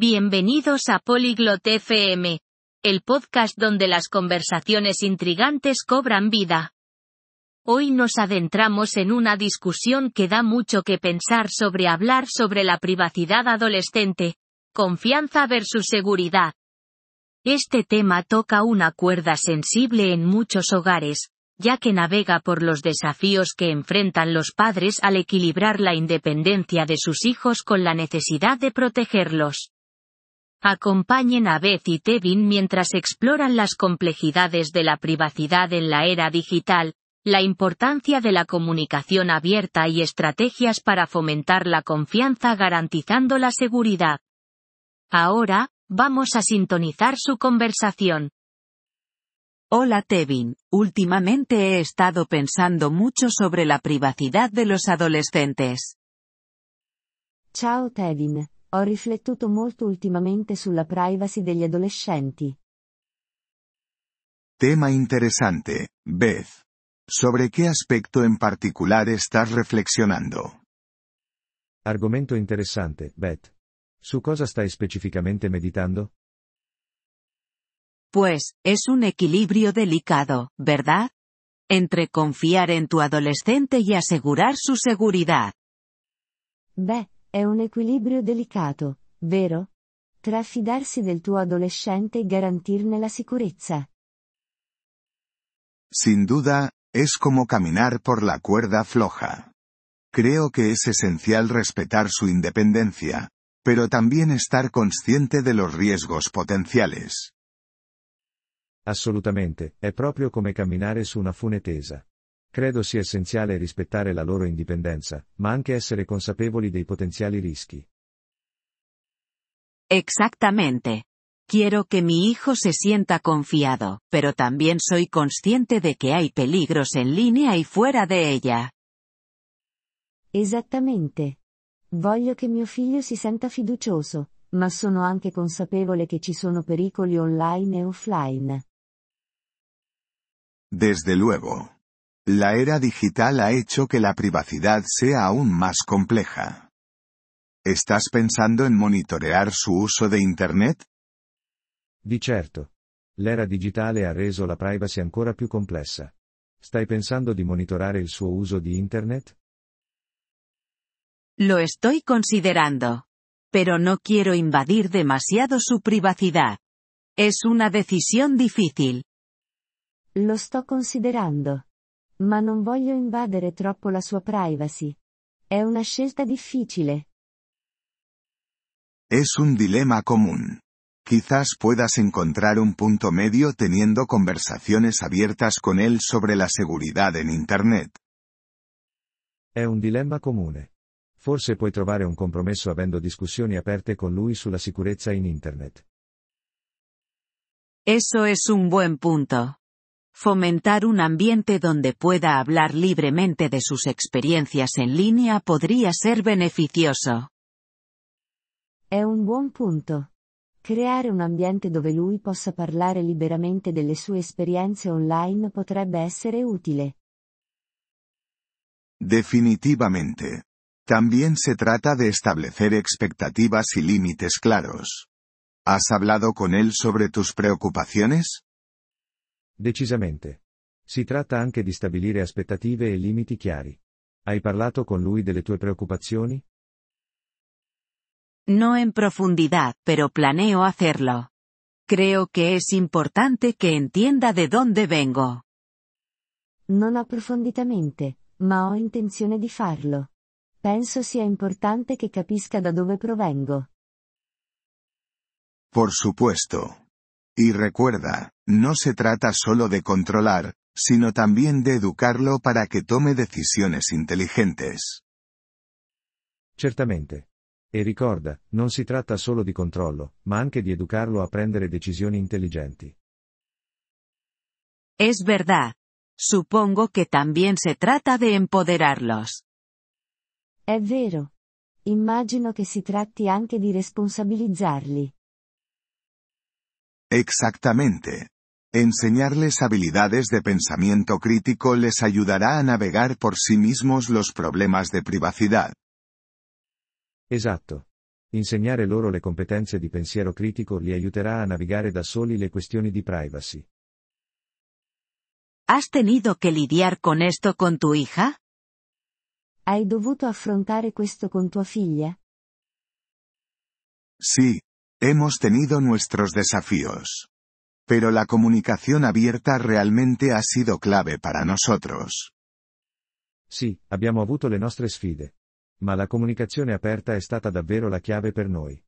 Bienvenidos a Polyglot FM, el podcast donde las conversaciones intrigantes cobran vida. Hoy nos adentramos en una discusión que da mucho que pensar sobre hablar sobre la privacidad adolescente, confianza versus seguridad. Este tema toca una cuerda sensible en muchos hogares, ya que navega por los desafíos que enfrentan los padres al equilibrar la independencia de sus hijos con la necesidad de protegerlos. Acompañen a Beth y Tevin mientras exploran las complejidades de la privacidad en la era digital, la importancia de la comunicación abierta y estrategias para fomentar la confianza garantizando la seguridad. Ahora, vamos a sintonizar su conversación. Hola Tevin, últimamente he estado pensando mucho sobre la privacidad de los adolescentes. Ciao Tevin, ho riflettuto molto ultimamente sulla privacy degli adolescenti. Tema interesante, Beth. ¿Sobre qué aspecto en particular estás reflexionando? Argomento interessante, Beth. Su cosa stai specificamente meditando? Pues, es un equilibrio delicado, ¿verdad? Entre confiar en tu adolescente y asegurar su seguridad. Beh, è un equilibrio delicato, vero? Tra fidarsi del tuo adolescente e garantirne la sicurezza. Sin duda, es como caminar por la cuerda floja. Creo que es esencial respetar su independencia, pero también estar consciente de los riesgos potenciales. Assolutamente, è proprio come camminare su una fune tesa. Credo sia essenziale rispettare la loro indipendenza, ma anche essere consapevoli dei potenziali rischi. Exactamente. Quiero que mi hijo se sienta confiado, pero también soy consciente de que hay peligros en línea y fuera de ella. Esattamente. Voglio che mio figlio si senta fiducioso, ma sono anche consapevole che ci sono pericoli online e offline. Desde luego. La era digital ha hecho que la privacidad sea aún más compleja. ¿Estás pensando en monitorear su uso de Internet? Di certo. L'era digitale ha reso la privacy ancora più complessa. Stai pensando di monitorare il suo uso di Internet? Lo estoy considerando. Pero no quiero invadir demasiado su privacidad. Es una decisión difícil. Lo sto considerando. Ma non voglio invadere troppo la sua privacy. È una scelta difficile. Es un dilema común. Quizás puedas encontrar un punto medio teniendo conversaciones abiertas con él sobre la seguridad en Internet. È un dilemma comune. Forse puoi trovare un compromesso avendo discussioni aperte con lui sulla sicurezza in Internet. Eso es un buen punto. Fomentar un ambiente donde pueda hablar libremente de sus experiencias en línea podría ser beneficioso. È un buon punto. Creare un ambiente dove lui possa parlare liberamente delle sue esperienze online potrebbe essere utile. Definitivamente. También se trata de establecer expectativas y límites claros. ¿Has hablado con él sobre tus preocupaciones? Decisamente. Si tratta anche di stabilire aspettative e limiti chiari. Hai parlato con lui delle tue preoccupazioni? No en profundidad, pero planeo hacerlo. Creo que es importante que entienda de dónde vengo. Non approfonditamente, ma ho intenzione di farlo. Penso sia importante che capisca da dove provengo. Por supuesto. Y recuerda, no se trata solo de controlar, sino también de educarlo para que tome decisiones inteligentes. Certamente. E ricorda, non si tratta solo di controllo, ma anche di educarlo a prendere decisioni intelligenti. Es verdad. Supongo que también se trata de empoderarlos. È vero. Immagino che si tratti anche di responsabilizzarli. Exactamente. Enseñarles habilidades de pensamiento crítico les ayudará a navegar por sí mismos los problemas de privacidad. Esatto. Insegnare loro le competenze di pensiero critico li aiuterà a navigare da soli le questioni di privacy. ¿Has tenido que lidiar con esto con tu hija? Hai dovuto affrontare questo con tua figlia? Sí, hemos tenido nuestros desafíos. Pero la comunicación abierta realmente ha sido clave para nosotros. Sì, abbiamo avuto le nostre sfide. Ma la comunicazione aperta è stata davvero la chiave per noi.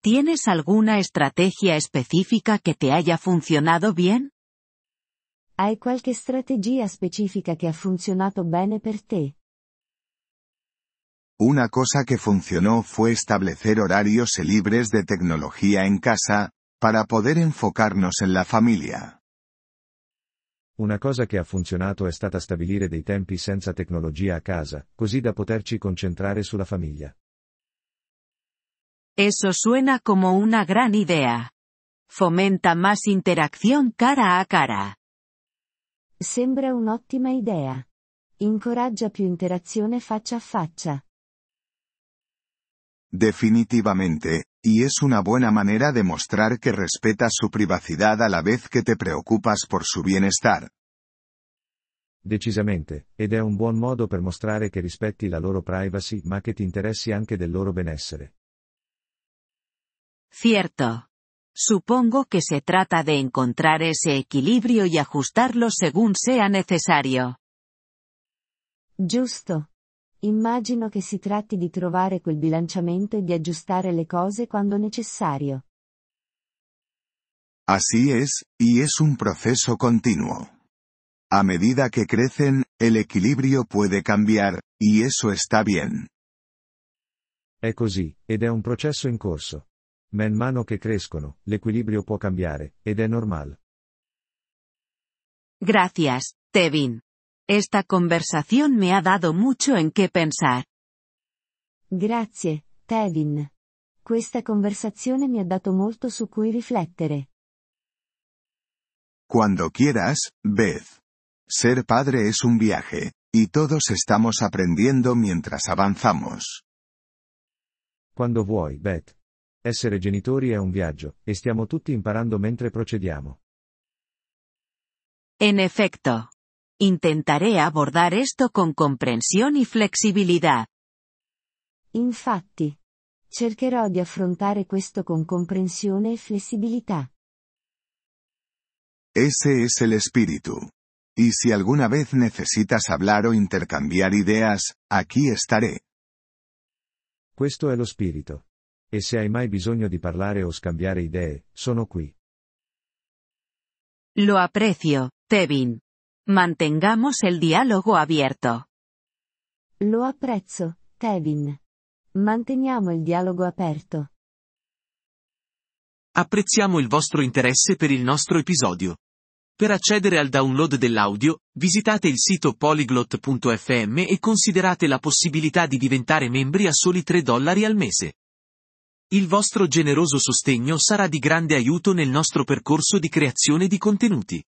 ¿Tienes alguna estrategia específica que te haya funcionado bien? Hai qualche strategia specifica che ha funzionato bene per te? Una cosa que funcionó fue establecer horarios libres de tecnología en casa, para poder enfocarnos en la familia. Una cosa che ha funzionato è stata stabilire dei tempi senza tecnologia a casa, così da poterci concentrare sulla famiglia. Eso suena como una gran idea. Fomenta más interacción cara a cara. Sembra un'ottima idea. Incoraggia più interazione faccia a faccia. Definitivamente, y es una buena manera de mostrar que respetas su privacidad a la vez que te preocupas por su bienestar. Decisamente, ed è un buon modo per mostrare che rispetti la loro privacy ma che ti interessi anche del loro benessere. Cierto. Supongo que se trata de encontrar ese equilibrio y ajustarlo según sea necesario. Giusto. Immagino che si tratti di trovare quel bilanciamento e di aggiustare le cose quando necessario. Así es, y es un proceso continuo. A medida que crecen, el equilibrio puede cambiar, y eso está bien. È così, ed è un processo in corso. Man mano che crescono, l'equilibrio può cambiare, ed è normale. Gracias, Tevin. Esta conversación me ha dado mucho en qué pensar. Grazie, Tevin. Questa conversazione mi ha dato molto su cui riflettere. Cuando quieras, Beth. Ser padre es un viaje, y todos estamos aprendiendo mientras avanzamos. Quando vuoi, Beth. Essere genitori è un viaggio, e stiamo tutti imparando mentre procediamo. En efecto. Intentaré abordar esto con comprensión y flexibilidad. Infatti. Cercherò di affrontare questo con comprensione e flessibilità. Ese es el espíritu. Y si alguna vez necesitas hablar o intercambiar ideas, aquí estaré. Questo è lo spirito. E se hai mai bisogno di parlare o scambiare idee, sono qui. Lo aprecio, Tevin. Mantengamos el diálogo abierto. Lo apprezzo, Tevin. Manteniamo il dialogo aperto. Apprezziamo il vostro interesse per il nostro episodio. Per accedere al download dell'audio, visitate il sito polyglot.fm e considerate la possibilità di diventare membri a soli 3 dollari al mese. Il vostro generoso sostegno sarà di grande aiuto nel nostro percorso di creazione di contenuti.